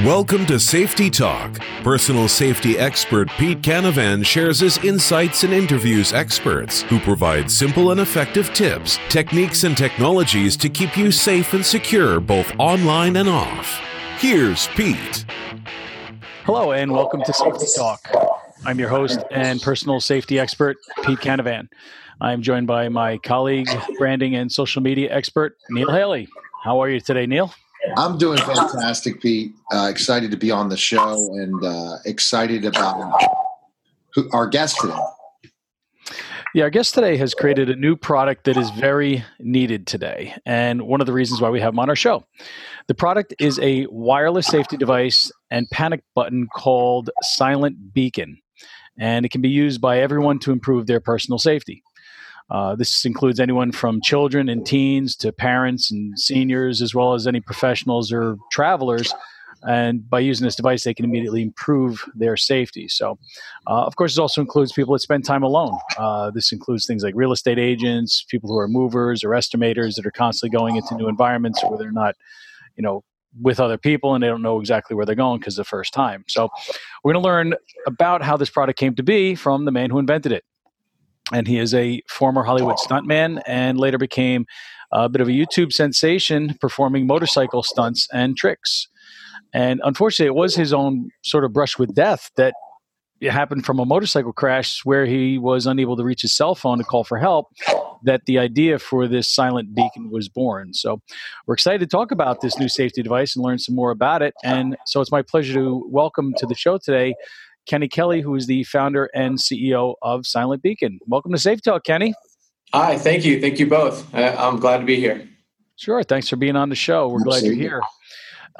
Welcome to Safety Talk. Personal safety expert Pete Canavan shares his insights and interviews experts who provide simple and effective tips, techniques, and technologies to keep you safe and secure both online and off. Here's Pete. Hello, and welcome to Safety Talk. I'm your host and personal safety expert, Pete Canavan. I'm joined by my colleague, branding and social media expert, Neil Haley. How are you today, Neil? I'm doing fantastic, Pete. Uh, excited to be on the show and uh, excited about who, our guest today. Yeah, our guest today has created a new product that is very needed today, and one of the reasons why we have him on our show. The product is a wireless safety device and panic button called Silent Beacon, and it can be used by everyone to improve their personal safety. Uh, this includes anyone from children and teens to parents and seniors, as well as any professionals or travelers. And by using this device, they can immediately improve their safety. So, uh, of course, it also includes people that spend time alone. Uh, this includes things like real estate agents, people who are movers or estimators that are constantly going into new environments where they're not, you know, with other people and they don't know exactly where they're going because the first time. So, we're going to learn about how this product came to be from the man who invented it and he is a former Hollywood stuntman and later became a bit of a YouTube sensation performing motorcycle stunts and tricks. And unfortunately, it was his own sort of brush with death that it happened from a motorcycle crash where he was unable to reach his cell phone to call for help that the idea for this silent beacon was born. So we're excited to talk about this new safety device and learn some more about it. And so it's my pleasure to welcome to the show today Kenny Kelly, who is the founder and CEO of Silent Beacon. Welcome to Safe Talk, Kenny. Hi, thank you. Thank you both. I'm glad to be here. Sure. Thanks for being on the show. We're glad you're here.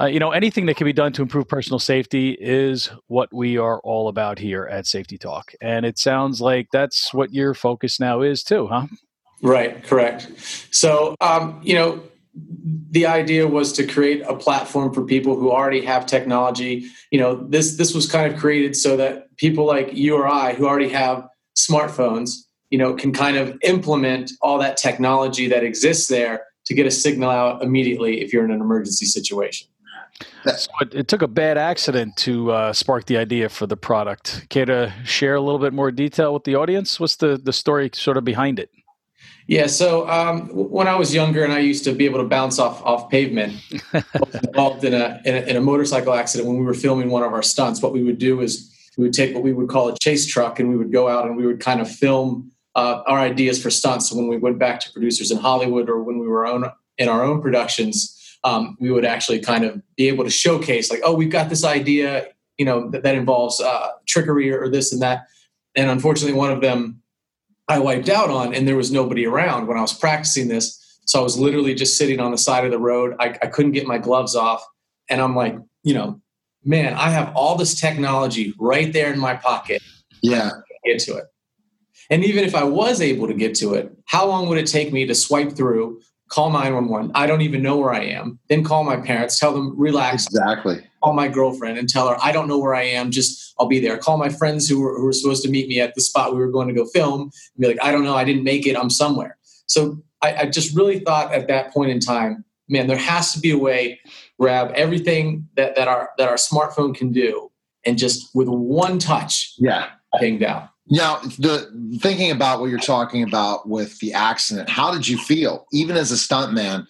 Uh, you know, anything that can be done to improve personal safety is what we are all about here at Safety Talk. And it sounds like that's what your focus now is, too, huh? Right, correct. So, um, you know, the idea was to create a platform for people who already have technology. You know, this this was kind of created so that people like you or I who already have smartphones, you know, can kind of implement all that technology that exists there to get a signal out immediately if you're in an emergency situation. So it, it took a bad accident to uh, spark the idea for the product. Care to share a little bit more detail with the audience? What's the, the story sort of behind it? Yeah, so um, when I was younger and I used to be able to bounce off off pavement, involved in a, in a, in a motorcycle accident when we were filming one of our stunts. What we would do is we would take what we would call a chase truck and we would go out and we would kind of film uh, our ideas for stunts. So when we went back to producers in Hollywood or when we were own, in our own productions, um, we would actually kind of be able to showcase like, oh, we've got this idea, you know, that, that involves uh, trickery or this and that. And unfortunately, one of them I wiped out on, and there was nobody around when I was practicing this. So I was literally just sitting on the side of the road. I, I couldn't get my gloves off. And I'm like, you know, man, I have all this technology right there in my pocket. Yeah. Get to it. And even if I was able to get to it, how long would it take me to swipe through, call 911? I don't even know where I am. Then call my parents, tell them, relax. Exactly. Call my girlfriend and tell her, I don't know where I am. Just, I'll be there. Call my friends who were, who were supposed to meet me at the spot we were going to go film and be like, I don't know. I didn't make it. I'm somewhere. So I, I just really thought at that point in time, man, there has to be a way grab everything that, that our that our smartphone can do and just with one touch, yeah, ping down. Now, the thinking about what you're talking about with the accident, how did you feel, even as a stuntman,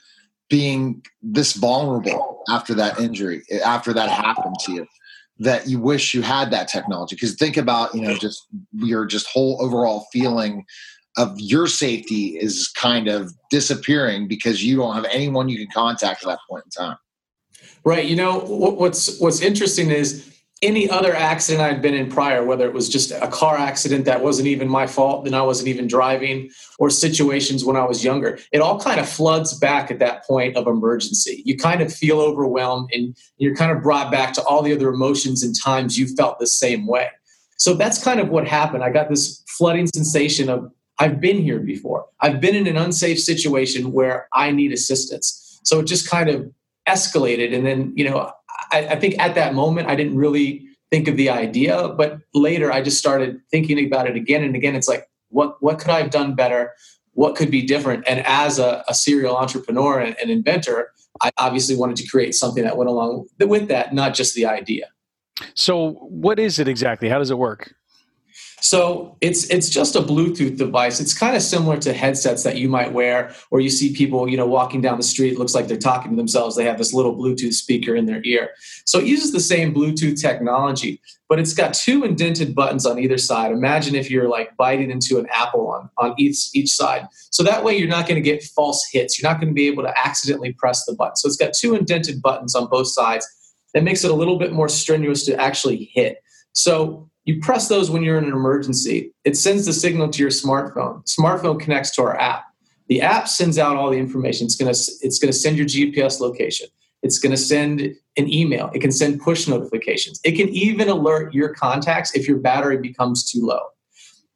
being this vulnerable after that injury, after that happened to you, that you wish you had that technology? Because think about, you know, just your just whole overall feeling of your safety is kind of disappearing because you don't have anyone you can contact at that point in time. Right. You know what's what's interesting is any other accident I'd been in prior, whether it was just a car accident that wasn't even my fault, then I wasn't even driving, or situations when I was younger, it all kind of floods back at that point of emergency. You kind of feel overwhelmed and you're kind of brought back to all the other emotions and times you felt the same way. So that's kind of what happened. I got this flooding sensation of, I've been here before. I've been in an unsafe situation where I need assistance. So it just kind of escalated. And then, you know, I, I think at that moment I didn't really think of the idea, but later I just started thinking about it again and again. It's like, what what could I have done better? What could be different? And as a, a serial entrepreneur and an inventor, I obviously wanted to create something that went along with that, not just the idea. So, what is it exactly? How does it work? So it's it's just a Bluetooth device. It's kind of similar to headsets that you might wear, or you see people, you know, walking down the street. It looks like they're talking to themselves. They have this little Bluetooth speaker in their ear. So it uses the same Bluetooth technology, but it's got two indented buttons on either side. Imagine if you're like biting into an apple on on each each side. So that way you're not going to get false hits. You're not going to be able to accidentally press the button. So it's got two indented buttons on both sides. That makes it a little bit more strenuous to actually hit. So you press those when you're in an emergency. It sends the signal to your smartphone. Smartphone connects to our app. The app sends out all the information. It's going to it's going to send your GPS location. It's going to send an email. It can send push notifications. It can even alert your contacts if your battery becomes too low.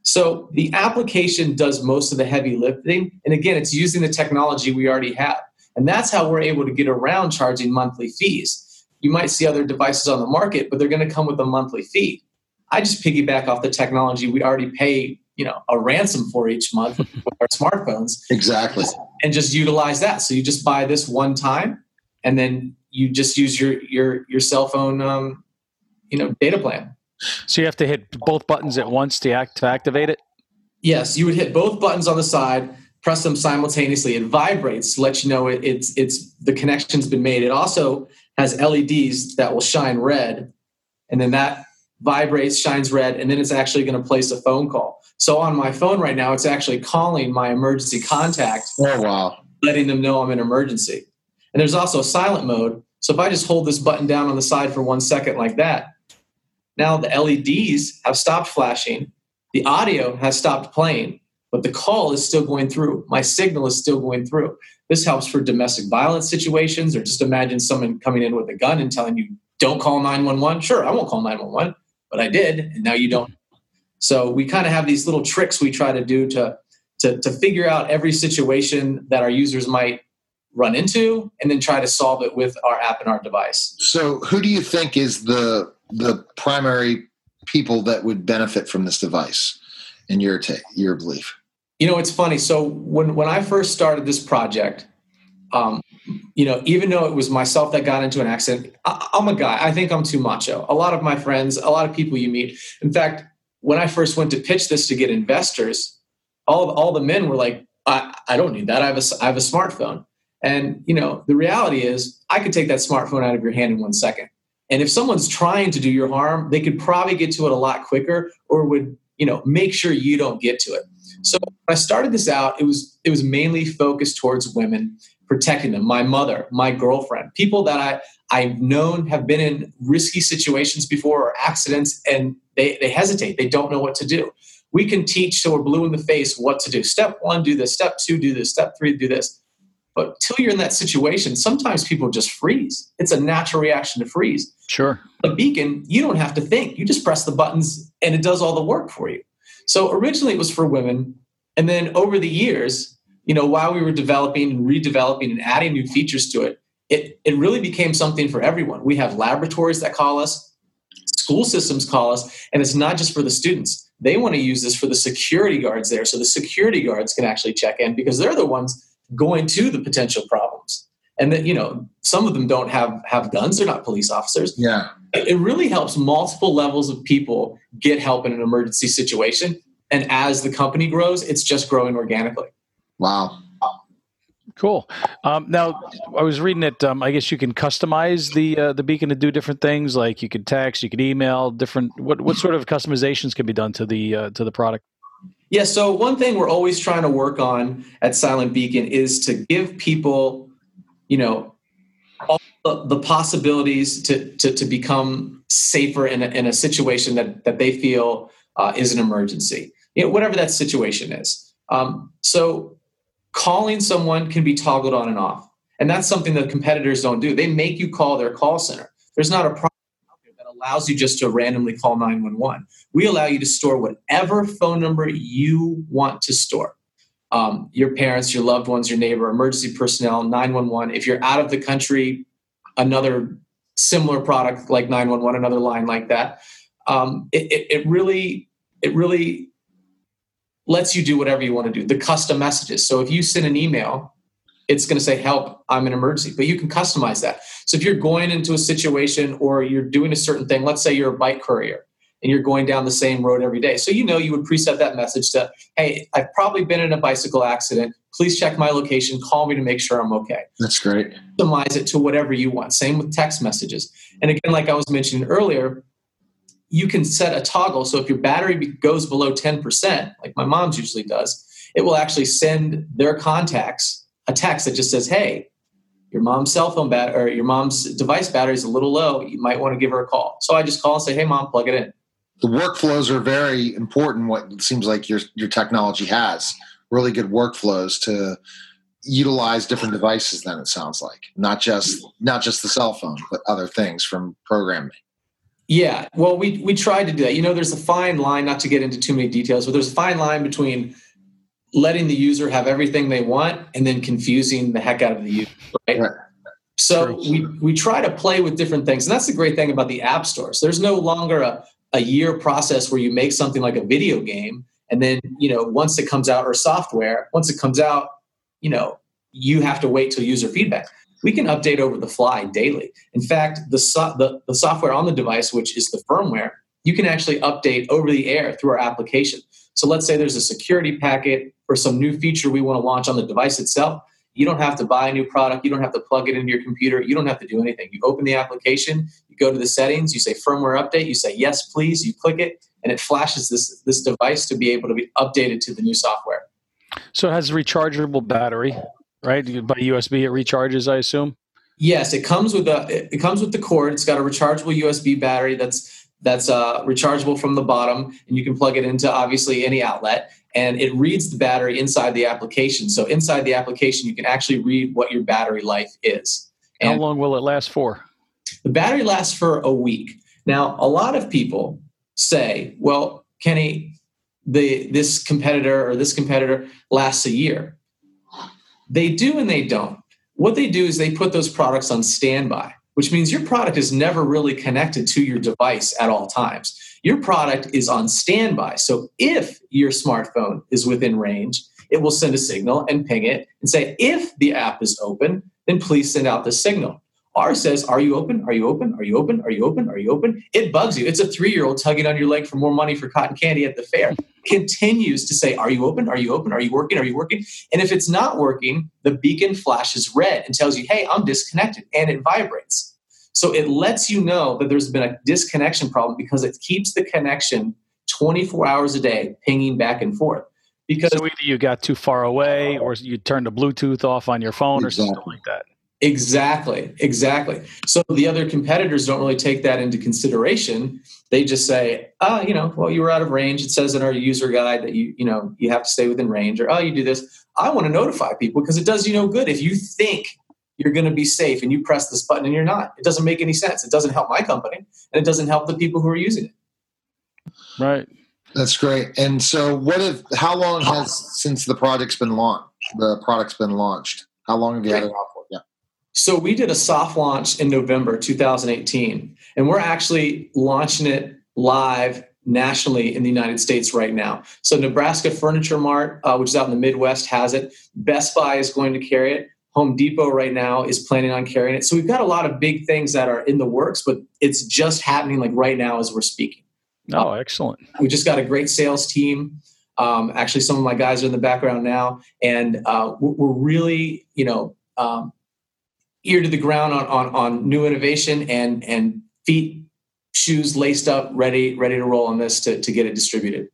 So the application does most of the heavy lifting. And again, it's using the technology we already have. And that's how we're able to get around charging monthly fees. You might see other devices on the market, but they're going to come with a monthly fee. I just piggyback off the technology we already pay, you know, a ransom for each month with our smartphones. Exactly. And just utilize that. So you just buy this one time, and then you just use your your your cell phone, um, you know, data plan. So you have to hit both buttons at once to act to activate it. Yes, you would hit both buttons on the side, press them simultaneously. It vibrates to let you know it, it's it's the connection's been made. It also has LEDs that will shine red, and then that vibrates, shines red, and then it's actually going to place a phone call. So on my phone right now, it's actually calling my emergency contact. Oh, wow. Letting them know I'm in emergency. And there's also a silent mode. So if I just hold this button down on the side for one second like that, now the LEDs have stopped flashing, the audio has stopped playing, but the call is still going through. My signal is still going through. This helps for domestic violence situations, or just imagine someone coming in with a gun and telling you, don't call 911. Sure, I won't call 911 but I did, and now you don't. So we kind of have these little tricks we try to do to, to, to figure out every situation that our users might run into and then try to solve it with our app and our device. So who do you think is the the primary people that would benefit from this device in your take your belief? You know, it's funny. So when when I first started this project, um, you know, even though it was myself that got into an accident, I, am a guy. I think I'm too macho. A lot of my friends, a lot of people you meet. In fact, when I first went to pitch this to get investors, all all the men were like, I, I don't need that. I have a I have a smartphone. And you know, the reality is, I could take that smartphone out of your hand in one second. And if someone's trying to do your harm, they could probably get to it a lot quicker, or would you know make sure you don't get to it. So when I started this out, it was it was mainly focused towards women protecting them. My mother my girlfriend people that i i've known have been in risky situations before or accidents and they, they hesitate. They don't know what to do. We can teach so we're blue in the face what to do. Step one do this. Step two do this. Step three do this. But till you're in that situation sometimes people just freeze. It's a natural reaction to freeze. Sure. A beacon you don't have to think. You just press the buttons and it does all the work for you. So originally it was for women and then over the years you know, while we were developing and redeveloping and adding new features to it, it, it really became something for everyone. We have laboratories that call us, school systems call us, and it's not just for the students. They want to use this for the security guards there. So the security guards can actually check in because they're the ones going to the potential problems. And that, you know, some of them don't have have guns, they're not police officers. Yeah. It really helps multiple levels of people get help in an emergency situation. And as the company grows, it's just growing organically. Wow. Cool. Um, now, I was reading it. um, I guess you can customize the uh, the beacon to do different things. Like you could text, you could email, different. What what sort of customizations can be done to the uh, to the product? Yeah. So one thing we're always trying to work on at Silent Beacon is to give people, you know, all the, the possibilities to, to to become safer in a, in a situation that that they feel uh, is an emergency. You know, whatever that situation is. Um, so calling someone can be toggled on and off. And that's something that competitors don't do. They make you call their call center. There's not a product that allows you just to randomly call 911. We allow you to store whatever phone number you want to store. Um, your parents, your loved ones, your neighbor, emergency personnel, 911. If you're out of the country, another similar product like 911, another line like that. Um, it, it, it really, it really lets you do whatever you want to do. The custom messages. So if you send an email it's going to say help i'm an emergency but you can customize that. So if you're going into a situation or you're doing a certain thing let's say you're a bike courier and you're going down the same road every day so you know you would preset that message to hey i've probably been in a bicycle accident. Please check my location. Call me to make sure i'm okay. That's great. Customize it to whatever you want. Same with text messages. And again like i was mentioning earlier you can set a toggle so if your battery goes below 10% like my mom's usually does it will actually send their contacts a text that just says, "Hey, your mom's cell phone bat or your mom's device battery is a little low. You might want to give her a call." So I just call and say, "Hey, mom, plug it in." The workflows are very important. What it seems like your your technology has really good workflows to utilize different devices. Then it sounds like not just not just the cell phone, but other things from programming. Yeah, well, we we tried to do that. You know, there's a fine line, not to get into too many details, but there's a fine line between letting the user have everything they want and then confusing the heck out of the user, right? right. So we, we try to play with different things. And that's the great thing about the app stores. There's no longer a, a year process where you make something like a video game and then, you know, once it comes out or software, once it comes out, you know, you have to wait till user feedback. We can update over the fly daily. In fact, the, so, the, the software on the device, which is the firmware, you can actually update over the air through our application. So let's say there's a security packet or some new feature we want to launch on the device itself. You don't have to buy a new product. You don't have to plug it into your computer. You don't have to do anything. You open the application, you go to the settings, you say firmware update, you say yes, please, you click it, and it flashes this, this device to be able to be updated to the new software. So it has a rechargeable battery, right? By USB, it recharges, I assume. Yes, it comes with a it comes with the cord. It's got a rechargeable USB battery that's that's uh, rechargeable from the bottom, and you can plug it into obviously any outlet. And it reads the battery inside the application. So inside the application, you can actually read what your battery life is. And How long will it last for? The battery lasts for a week. Now, a lot of people say, "Well, Kenny, the this competitor or this competitor lasts a year." They do and they don't. What they do is they put those products on standby which means your product is never really connected to your device at all times. Your product is on standby. So if your smartphone is within range, it will send a signal and ping it and say, if the app is open, then please send out the signal. R says, Are you open? Are you open? Are you open? Are you open? Are you open? It bugs you. It's a three year old tugging on your leg for more money for cotton candy at the fair. Continues to say, Are you open? Are you open? Are you working? Are you working? And if it's not working, the beacon flashes red and tells you, Hey, I'm disconnected. And it vibrates. So it lets you know that there's been a disconnection problem because it keeps the connection 24 hours a day pinging back and forth. Because so either you got too far away or you turned the Bluetooth off on your phone exactly. or something like that. Exactly, exactly. So the other competitors don't really take that into consideration. They just say, "Ah, oh, you know, well, you were out of range. It says in our user guide that you, you know, you have to stay within range." Or, "Oh, you do this." I want to notify people because it does you no good if you think you're going to be safe and you press this button and you're not. It doesn't make any sense. It doesn't help my company and it doesn't help the people who are using it. Right. That's great. And so, what if? How long has since the project's been launched? The product's been launched. How long have you had it off? So we did a soft launch in November 2018, and we're actually launching it live nationally in the United States right now. So Nebraska Furniture Mart, uh, which is out in the Midwest, has it. Best Buy is going to carry it. Home Depot right now is planning on carrying it. So we've got a lot of big things that are in the works, but it's just happening like right now as we're speaking. Oh, excellent. We just got a great sales team. Um, actually, some of my guys are in the background now, and uh, we're really, you know, um, ear to the ground on, on, on new innovation and and feet shoes laced up ready ready to roll on this to, to get it distributed.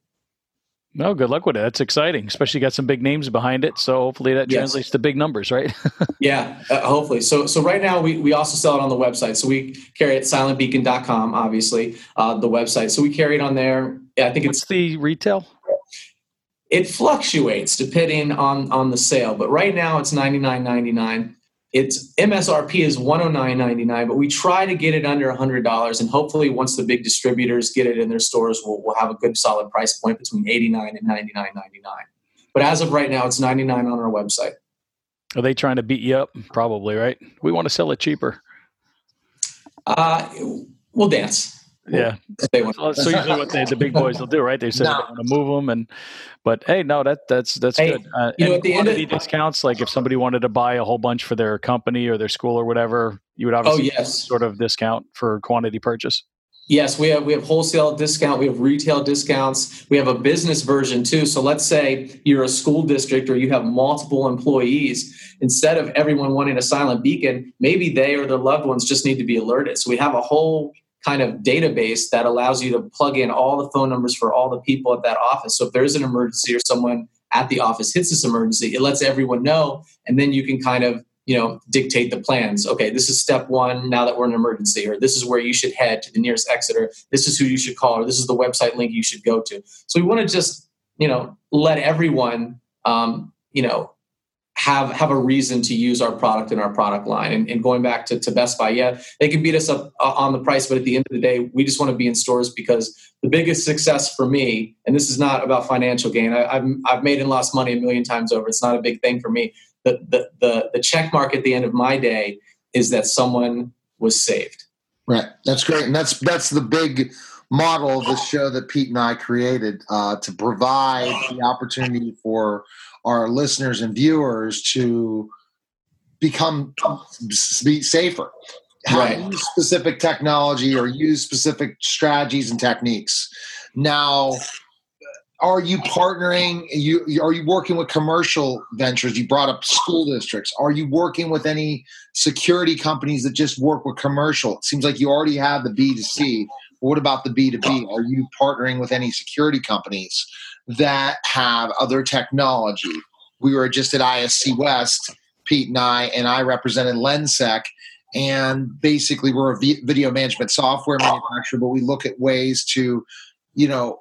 No good luck with it. That's exciting especially got some big names behind it so hopefully that translates to big numbers right? Yeah uh, hopefully. So so right now we, we also sell it on the website. So we carry it silentbeacon.com obviously uh, the website. So we carry it on there. I think What's it's the retail? It fluctuates depending on on the sale but right now it's 99.99 it's MSRP is 109.99, but we try to get it under $100. And hopefully, once the big distributors get it in their stores, we'll, we'll have a good solid price point between 89 and 99.99. But as of right now, it's 99 on our website. Are they trying to beat you up? Probably, right? We want to sell it cheaper. Uh, we'll dance. Yeah. They want. Well, so usually, what they, the big boys will do, right? They say no. they want to move them, and but hey, no, that that's that's hey, good. Uh, you know, at the end of discounts, like if somebody wanted to buy a whole bunch for their company or their school or whatever, you would oh, obviously oh, yes. sort of discount for quantity purchase. Yes, we have we have wholesale discount, we have retail discounts, we have a business version too. So let's say you're a school district or you have multiple employees, instead of everyone wanting a silent beacon, maybe they or their loved ones just need to be alerted. So we have a whole kind of database that allows you to plug in all the phone numbers for all the people at that office. So if there's an emergency or someone at the office hits this emergency, it lets everyone know and then you can kind of you know dictate the plans okay this is step one now that we're in emergency or this is where you should head to the nearest exit or this is who you should call or this is the website link you should go to so we want to just you know let everyone um, you know have have a reason to use our product in our product line and, and going back to, to best buy yeah they can beat us up uh, on the price but at the end of the day we just want to be in stores because the biggest success for me and this is not about financial gain I, I've, I've made and lost money a million times over it's not a big thing for me the, the, the, the check mark at the end of my day is that someone was saved. Right. That's great. And that's, that's the big model of the show that Pete and I created uh, to provide the opportunity for our listeners and viewers to become be safer. Right. use specific technology or use specific strategies and techniques. Now, are you partnering? You are you working with commercial ventures? You brought up school districts. Are you working with any security companies that just work with commercial? It seems like you already have the b2c what about the b2b are you partnering with any security companies that have other technology? We were just at isc west pete and i and i represented lensec and basically we're a video management software manufacturer but we look at ways to you know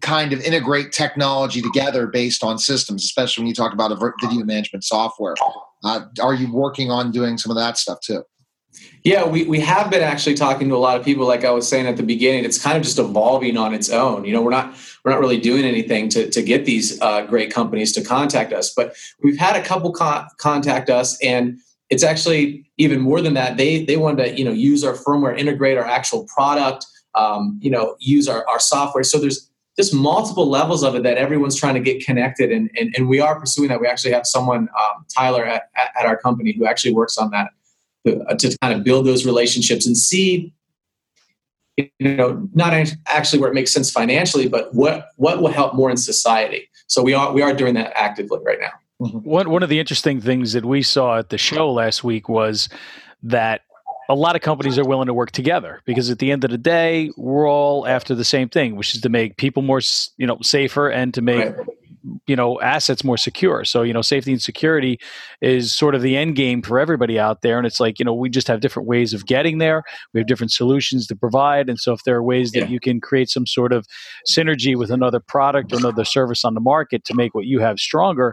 kind of integrate technology together based on systems, especially when you talk about video management software. Uh, are you working on doing some of that stuff too? Yeah, we, we have been actually talking to a lot of people. Like I was saying at the beginning, it's kind of just evolving on its own. You know, we're not we're not really doing anything to, to get these uh, great companies to contact us, but we've had a couple con- contact us, and it's actually even more than that. They they wanted to you know use our firmware, integrate our actual product, um, you know, use our, our software. So there's just multiple levels of it that everyone's trying to get connected and, and, and we are pursuing that. We actually have someone um, tyler at, at our company who actually works on that to, uh, to kind of build those relationships and see you know not actually where it makes sense financially but what what will help more in society. So we are we are doing that actively right now. Mm-hmm. one, one of the interesting things that we saw at the show last week was that a lot of companies are willing to work together because at the end of the day, we're all after the same thing, which is to make people more, you know, safer and to make right. you know assets more secure. So you know safety and security is sort of the end game for everybody out there. And it's like you know we just have different ways of getting there. We have different solutions to provide. And so if there are ways that yeah. you can create some sort of synergy with another product or another service on the market to make what you have stronger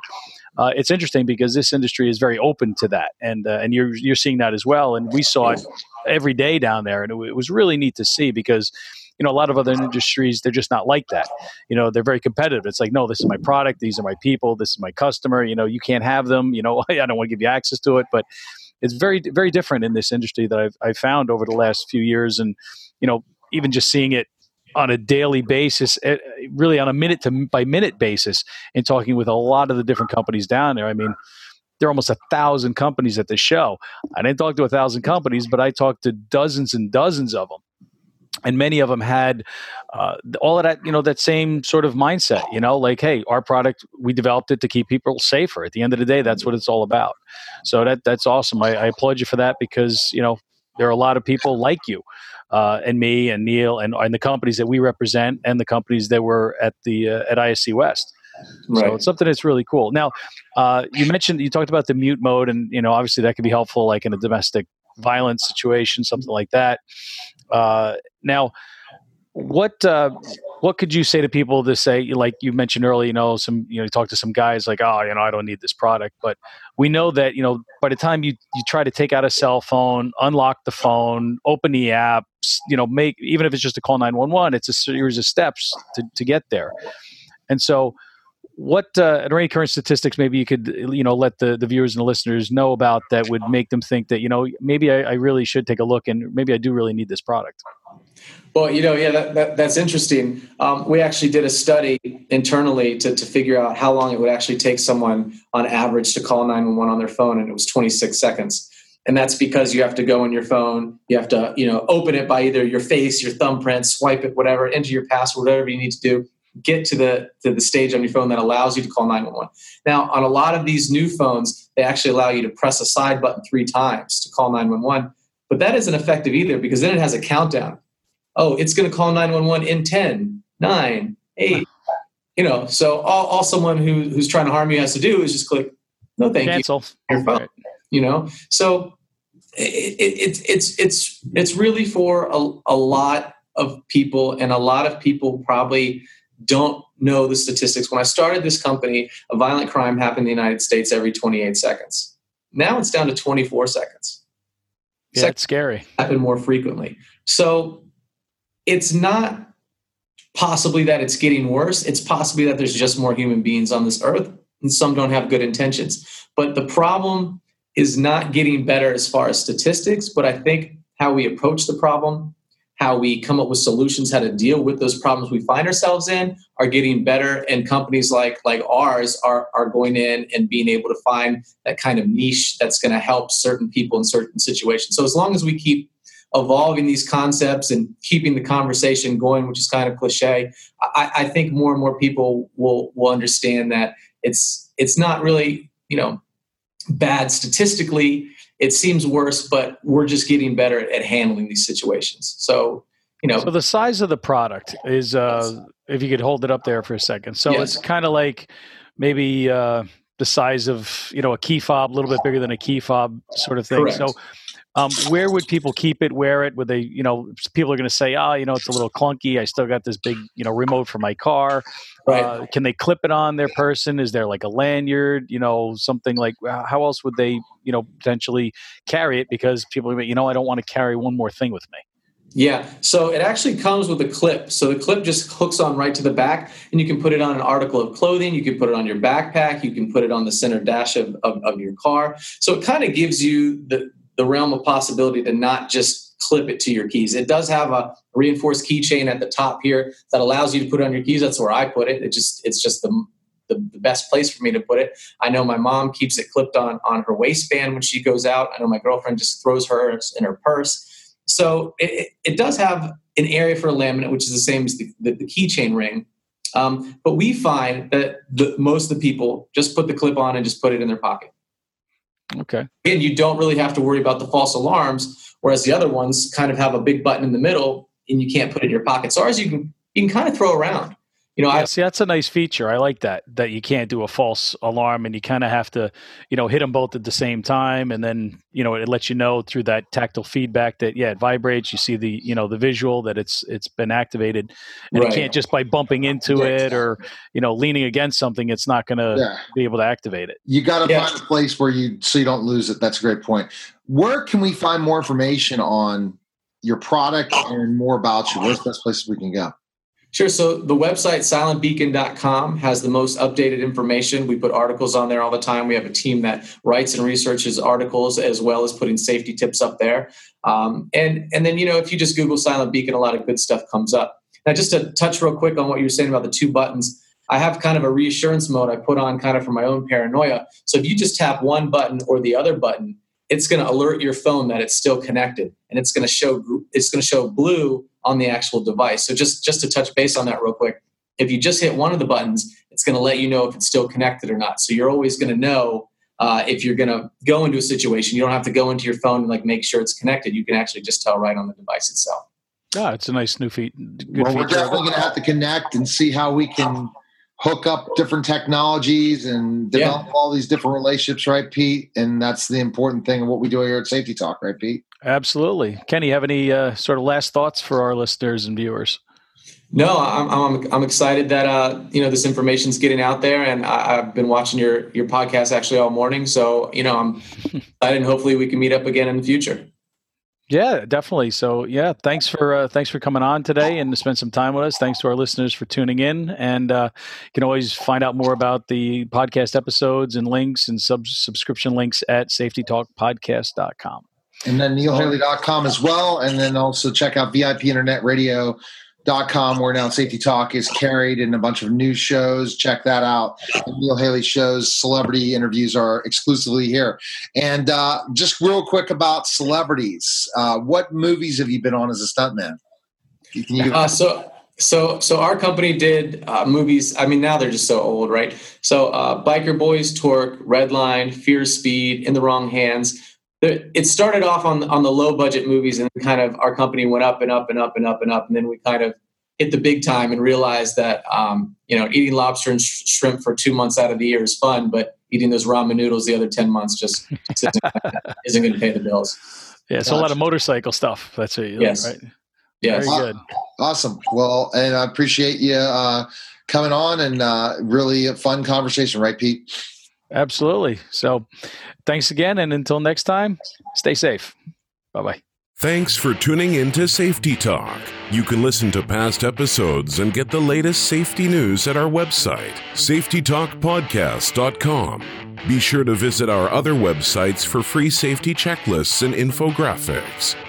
uh, it's interesting because this industry is very open to that, and uh, and you're you're seeing that as well. And we saw it every day down there, and it, it was really neat to see because you know a lot of other industries they're just not like that. You know they're very competitive. It's like no this is my product. These are my people. This is my customer. You know you can't have them. You know i don't want to give you access to it. But it's very very different in this industry that i've, I've found over the last few years. And you know even just seeing it on a daily basis, eh, really on a minute to by minute basis, and talking with a lot of the different companies down there. I mean, there are almost a thousand companies at the show. I didn't talk to a thousand companies, but I talked to dozens and dozens of them. And many of them had uh, all of that, you know, that same sort of mindset, you know, like, hey, our product, we developed it to keep people safer. At the end of the day, that's what it's all about. So that that's awesome. I, I applaud you for that because, you know, there are a lot of people like you uh, and me and Neil and, and the companies that we represent and the companies that were at the uh, at ISC West. Right. So it's something that's really cool. Now, uh, you mentioned you talked about the mute mode, and you know obviously that could be helpful, like in a domestic violence situation, something like that. Uh, now, what uh, what could you say to people to say like you mentioned earlier you know some you know you talk to some guys like oh you know i don't need this product but we know that you know by the time you you try to take out a cell phone unlock the phone open the app you know make even if it's just to call 911 it's a series of steps to, to get there. And so what uh, any current statistics maybe you could you know let the, the viewers and the listeners know about that would make them think that you know maybe I, I really should take a look and maybe i do really need this product Well, you know, yeah, that, that, that's interesting. Um, we actually did a study internally to, to figure out how long it would actually take someone on average to call 911 on their phone, and it was 26 seconds. And that's because you have to go on your phone, you have to, you know, open it by either your face, your thumbprint, swipe it, whatever, enter your password, whatever you need to do, get to the to the stage on your phone that allows you to call 911. Now, on a lot of these new phones, they actually allow you to press a side button three times to call 911, but that isn't effective either because then it has a countdown oh, it's going to call 911 in 10, 9, 8. You know, so all, all someone who, who's trying to harm you has to do is just click, no thank you. Cancel. you. Your phone, you know? So it, it, it's, it's, it's really for a, a lot of people and a lot of people probably don't know the statistics. When I started this company, a violent crime happened in the United States every 28 seconds. Now it's down to 24 seconds. Yeah, it's scary. Happen more frequently. So it's not possibly that it's getting worse. It's possibly that there's just more human beings on this earth and some don't have good intentions. But the problem is not getting better as far as statistics, but I think how we approach the problem, how we come up with solutions, how to deal with those problems we find ourselves in are getting better. And companies like like ours are, are going in and being able to find that kind of niche that's going to help certain people in certain situations. So as long as we keep evolving these concepts and keeping the conversation going, which is kind of cliche, I, I think more and more people will will understand that it's it's not really you know bad statistically. It seems worse, but we're just getting better at, handling these situations. So you know. So the size of the product is, uh, if you could hold it up there for a second. So yes. it's kind of like maybe. Uh, the size of you know a key fob, a little bit bigger than a key fob, sort of thing. Correct. So um, where would people keep it? Wear it? Would they, you know, people are going to say, ah, oh, you know, it's a little clunky. I still got this big, you know, remote for my car. Right. Uh, can they clip it on their person? Is there like a lanyard? You know, something like how else would they, you know, potentially carry it? Because people, you know, I don't want to carry one more thing with me. Yeah, so it actually comes with a clip. So the clip just hooks on right to the back, and you can put it on an article of clothing. You can put it on your backpack. You can put it on the center dash of, of, of your car. So it kind of gives you the, the realm of possibility to not just clip it to your keys. It does have a reinforced keychain at the top here that allows you to put it on your keys. That's where I put it. It just it's just the, the, the best place for me to put it. I know my mom keeps it clipped on on her waistband when she goes out. I know my girlfriend just throws hers in her purse. So it, it does have an area for a laminate, which is the same as the, the, the keychain ring. Um, but we find that the, most of the people just put the clip on and just put it in their pocket. Okay. And you don't really have to worry about the false alarms, whereas the other ones kind of have a big button in the middle and you can't put it in your pocket. So ours you can you can kind of throw around. You know, yeah, I see that's a nice feature. I like that that you can't do a false alarm and you kind of have to, you know, hit them both at the same time, and then you know it lets you know through that tactile feedback that yeah it vibrates. You see the you know the visual that it's it's been activated, and right. you can't just by bumping into it or you know leaning against something, it's not going to yeah. be able to activate it. You got to yeah. find a place where you so you don't lose it. That's a great point. Where can we find more information on your product and more about you? Where's the best places we can go? Sure. So the website silentbeacon.com has the most updated information. We put articles on there all the time. We have a team that writes and researches articles as well as putting safety tips up there. Um, and and then you know if you just Google Silent Beacon, a lot of good stuff comes up. Now, just to touch real quick on what you were saying about the two buttons. I have kind of a reassurance mode I put on kind of for my own paranoia. So if you just tap one button or the other button, it's going to alert your phone that it's still connected and it's going to show it's going to show blue on the actual device. So just just to touch base on that real quick if you just hit one of the buttons it's going to let you know if it's still connected or not. So you're always going to know uh, if you're going to go into a situation you don't have to go into your phone and like make sure it's connected. You can actually just tell right on the device itself. Ah, it's a nice new feat. well, we're definitely going to have to connect and see how we can hook up different technologies and develop yeah. all these different relationships, right, Pete? And that's the important thing of what we do here at Safety Talk, right, Pete? Absolutely. Kenny, have any uh, sort of last thoughts for our listeners and viewers? No, I'm, I'm, I'm excited that, uh, you know, this information's getting out there and I, have been watching your, your podcast actually all morning. So, you know, I'm excited and hopefully we can meet up again in the future. Yeah, definitely. So, yeah, thanks for uh, thanks for coming on today and to spend some time with us. Thanks to our listeners for tuning in, and uh, you can always find out more about the podcast episodes and links and sub- subscription links at safetytalkpodcast.com. And then neilhaley.com as well. And then also check out VIP Internet Radio dot com where now safety talk is carried in a bunch of news shows. Check that out. Neil haley shows celebrity interviews are exclusively here. And uh, just real quick about celebrities. Uh, what movies have you been on as a stuntman? You- uh, so so so our company did uh, movies. I mean now they're just so old right? So uh, Biker Boyz torque redline fear speed in the wrong hands it started off on on the low budget movies and kind of our company went up and up and up and up and up. And then we kind of hit the big time and realized that um, you know eating lobster and sh- shrimp for two months out of the year is fun but eating those ramen noodles the other 10 months just isn't, isn't going to pay the bills. Yeah it's gotcha. a lot of motorcycle stuff that's it yes. right? Yes. Very good. Awesome. Well and i appreciate you uh, coming on and uh, really a fun conversation right pete Absolutely. So thanks again. And until next time, stay safe. Bye bye. Thanks for tuning in to Safety Talk. You can listen to past episodes and get the latest safety news at our website, safetytalkpodcast.com. Be sure to visit our other websites for free safety checklists and infographics.